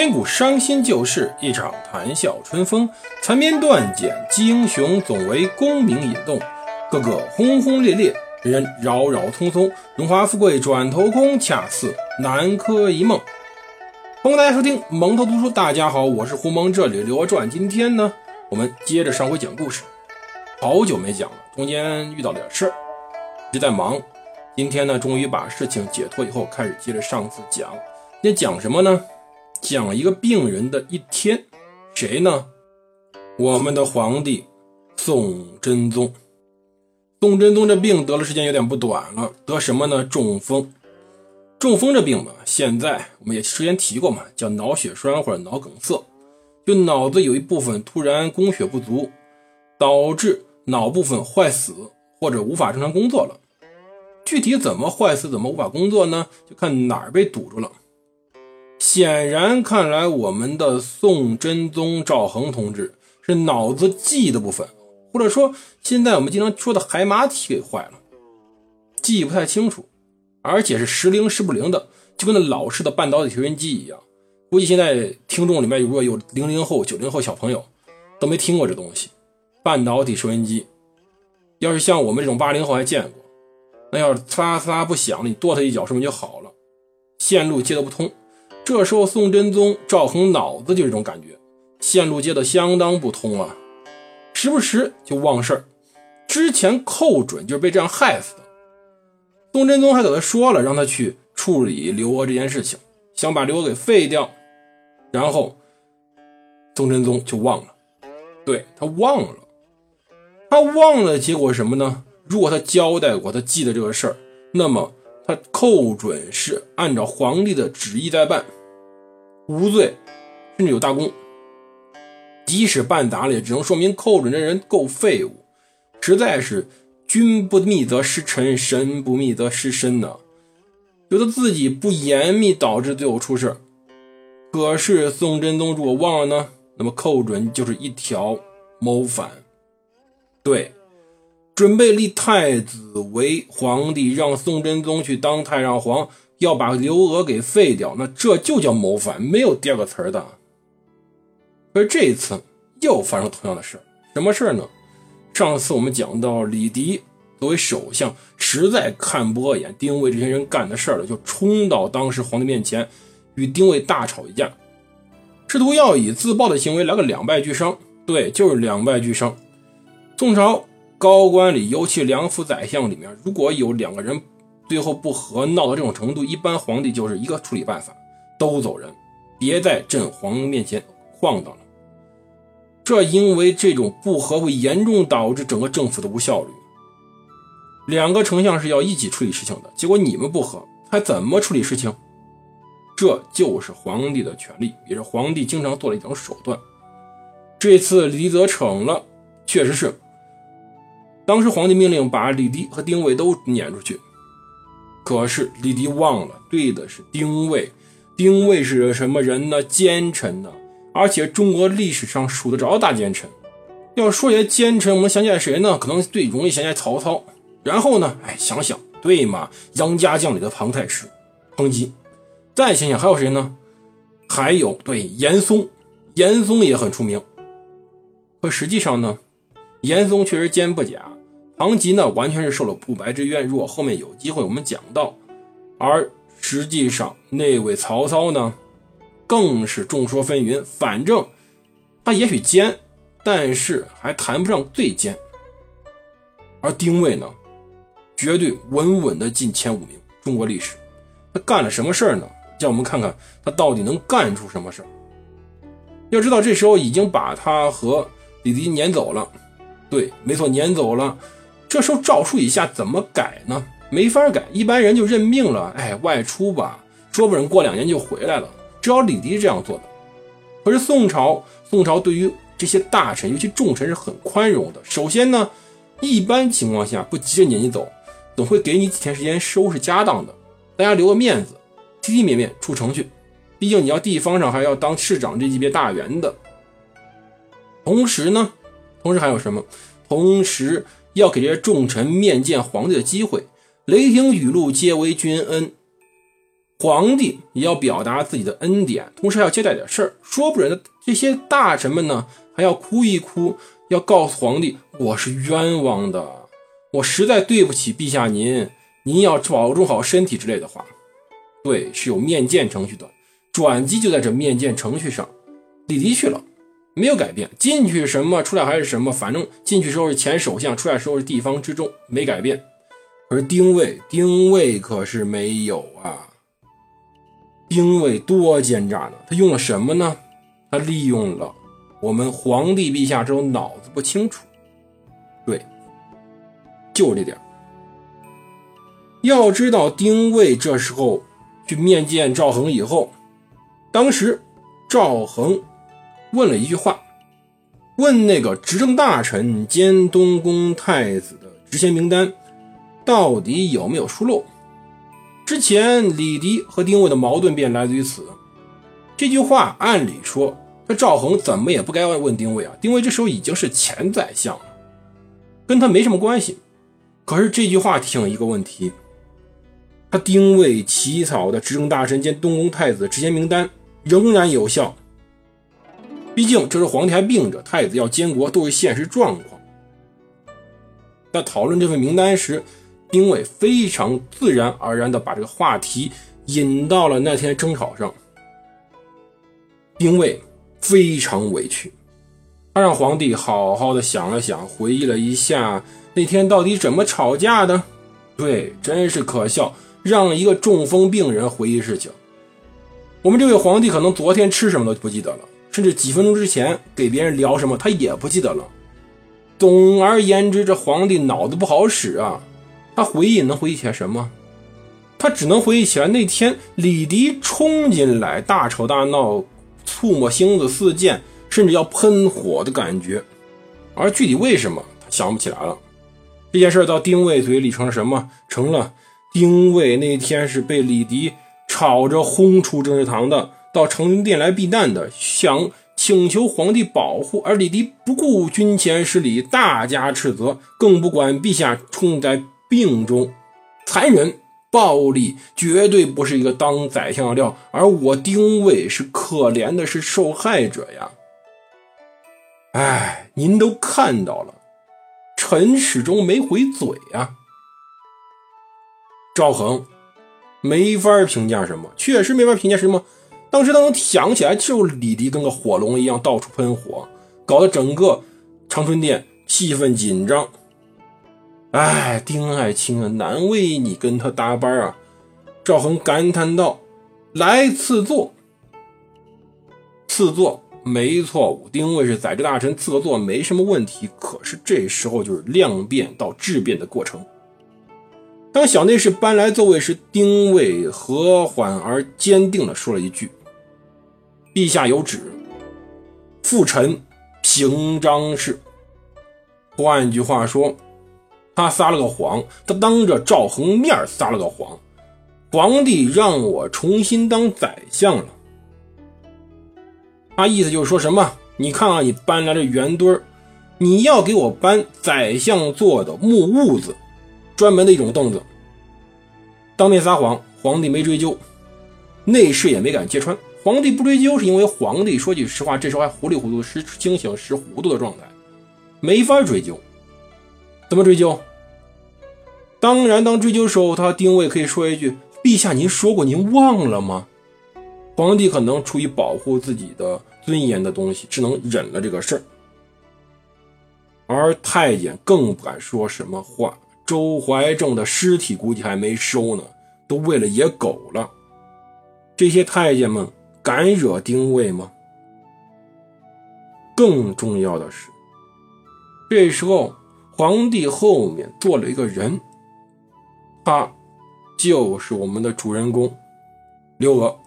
千古伤心旧事，一场谈笑春风。残篇断简记英雄，总为功名引动。个个轰轰烈烈，人人扰扰匆匆。荣华富贵转头空，恰似南柯一梦。欢迎大家收听蒙头读书。大家好，我是胡蒙，这里《刘传》。今天呢，我们接着上回讲故事。好久没讲了，中间遇到点事儿，一直在忙。今天呢，终于把事情解脱以后，开始接着上次讲。今天讲什么呢？讲一个病人的一天。谁呢？我们的皇帝宋真宗。宋真宗这病得了时间有点不短了，得什么呢？中风。中风这病嘛，现在我们也之前提过嘛，叫脑血栓或者脑梗塞，就脑子有一部分突然供血不足，导致脑部分坏死或者无法正常工作了。具体怎么坏死，怎么无法工作呢？就看哪儿被堵住了。显然看来，我们的宋真宗赵恒同志是脑子记忆的部分，或者说现在我们经常说的海马体给坏了，记忆不太清楚，而且是时灵时不灵的，就跟那老式的半导体收音机一样。估计现在听众里面如果有零零后、九零后小朋友，都没听过这东西。半导体收音机，要是像我们这种八零后还见过。那要是呲啦呲啦不响了，你跺他一脚，说不定就好了。线路接得不通，这时候宋真宗赵恒脑子就这种感觉，线路接的相当不通啊，时不时就忘事儿。之前寇准就是被这样害死的。宋真宗还给他说了，让他去处理刘娥这件事情，想把刘娥给废掉。然后宋真宗就忘了，对他忘了，他忘了，结果什么呢？如果他交代过，他记得这个事儿，那么他寇准是按照皇帝的旨意在办，无罪，甚至有大功。即使办砸了，也只能说明寇准这人够废物，实在是君不密则失臣，神不密则失身呢。觉得自己不严密，导致最后出事可是宋真宗如果忘了呢？那么寇准就是一条谋反，对。准备立太子为皇帝，让宋真宗去当太上皇，要把刘娥给废掉，那这就叫谋反，没有第二个词儿的。而这一次又发生同样的事什么事呢？上次我们讲到李迪作为首相，实在看不过眼丁谓这些人干的事儿了，就冲到当时皇帝面前，与丁谓大吵一架，试图要以自爆的行为来个两败俱伤。对，就是两败俱伤。宋朝。高官里，尤其两府宰相里面，如果有两个人最后不和，闹到这种程度，一般皇帝就是一个处理办法，都走人，别在朕皇面前晃荡了。这因为这种不和会严重导致整个政府的无效率。两个丞相是要一起处理事情的，结果你们不和，还怎么处理事情？这就是皇帝的权利，也是皇帝经常做的一种手段。这次李泽逞了，确实是。当时皇帝命令把李迪和丁谓都撵出去，可是李迪忘了，对的是丁谓。丁谓是什么人呢？奸臣呢，而且中国历史上数得着大奸臣。要说些奸臣，我们想起来谁呢？可能最容易想起来曹操。然后呢，哎，想想对嘛？杨家将里的庞太师，庞吉。再想想还有谁呢？还有对严嵩，严嵩也很出名。可实际上呢，严嵩确实奸不假。庞吉呢，完全是受了不白之冤。如果后面有机会，我们讲到。而实际上，那位曹操呢，更是众说纷纭。反正他也许奸，但是还谈不上最奸。而丁谓呢，绝对稳稳的进前五名。中国历史，他干了什么事儿呢？让我们看看他到底能干出什么事儿。要知道，这时候已经把他和李迪撵走了。对，没错，撵走了。这时候诏书以下怎么改呢？没法改，一般人就认命了。哎，外出吧，说不准过两年就回来了。只要李迪这样做的。可是宋朝，宋朝对于这些大臣，尤其重臣是很宽容的。首先呢，一般情况下不急着撵你走，总会给你几天时间收拾家当的，大家留个面子，体体面面出城去。毕竟你要地方上还要当市长这级别大员的。同时呢，同时还有什么？同时。要给这些重臣面见皇帝的机会，雷霆雨露皆为君恩。皇帝也要表达自己的恩典，同时还要交代点事儿。说不准的这些大臣们呢，还要哭一哭，要告诉皇帝我是冤枉的，我实在对不起陛下您，您要保重好身体之类的话。对，是有面见程序的，转机就在这面见程序上。李迪去了。没有改变，进去什么，出来还是什么，反正进去时候是前首相，出来时候是地方之中，没改变。而丁谓，丁谓可是没有啊。丁谓多奸诈呢，他用了什么呢？他利用了我们皇帝陛下这种脑子不清楚。对，就这点。要知道，丁谓这时候去面见赵恒以后，当时赵恒。问了一句话，问那个执政大臣兼东宫太子的职衔名单到底有没有疏漏？之前李迪和丁谓的矛盾便来自于此。这句话按理说，这赵恒怎么也不该问丁谓啊。丁谓这时候已经是前宰相了，跟他没什么关系。可是这句话提醒了一个问题：他丁谓起草的执政大臣兼东宫太子的职衔名单仍然有效。毕竟这时皇帝还病着，太子要监国都是现实状况。在讨论这份名单时，丁伟非常自然而然地把这个话题引到了那天争吵上。丁伟非常委屈，他让皇帝好好的想了想，回忆了一下那天到底怎么吵架的。对，真是可笑，让一个中风病人回忆事情。我们这位皇帝可能昨天吃什么都不记得了。甚至几分钟之前给别人聊什么，他也不记得了。总而言之，这皇帝脑子不好使啊！他回忆能回忆起来什么？他只能回忆起来那天李迪冲进来大吵大闹，唾沫星子四溅，甚至要喷火的感觉。而具体为什么，他想不起来了。这件事到丁谓嘴里成了什么？成了丁谓那天是被李迪吵着轰出政事堂的。到承君殿来避难的，想请求皇帝保护，而李迪不顾军前失礼，大加斥责，更不管陛下冲在病中，残忍暴力，绝对不是一个当宰相的料。而我丁谓是可怜的，是受害者呀！哎，您都看到了，臣始终没回嘴呀。赵恒没法评价什么，确实没法评价什么。当时他能想起来，就李迪跟个火龙一样到处喷火，搞得整个长春殿气氛紧张。哎，丁爱卿啊，难为你跟他搭班啊！赵恒感叹道：“来赐座，赐座没错误。丁卫是宰制大臣，赐个座没什么问题。可是这时候就是量变到质变的过程。当小内侍搬来座位时，丁卫和缓而坚定地说了一句。”陛下有旨，复臣平章事。换句话说，他撒了个谎，他当着赵恒面撒了个谎。皇帝让我重新当宰相了，他意思就是说什么？你看看，你搬来的圆墩儿，你要给我搬宰相坐的木屋子，专门的一种凳子。当面撒谎，皇帝没追究，内侍也没敢揭穿。皇帝不追究，是因为皇帝说句实话，这时候还糊里糊涂、时清醒时糊涂的状态，没法追究。怎么追究？当然，当追究时候，他丁谓可以说一句：“陛下，您说过，您忘了吗？”皇帝可能出于保护自己的尊严的东西，只能忍了这个事儿。而太监更不敢说什么话。周怀正的尸体估计还没收呢，都喂了野狗了。这些太监们。敢惹丁谓吗？更重要的是，这时候皇帝后面坐了一个人，他就是我们的主人公刘娥。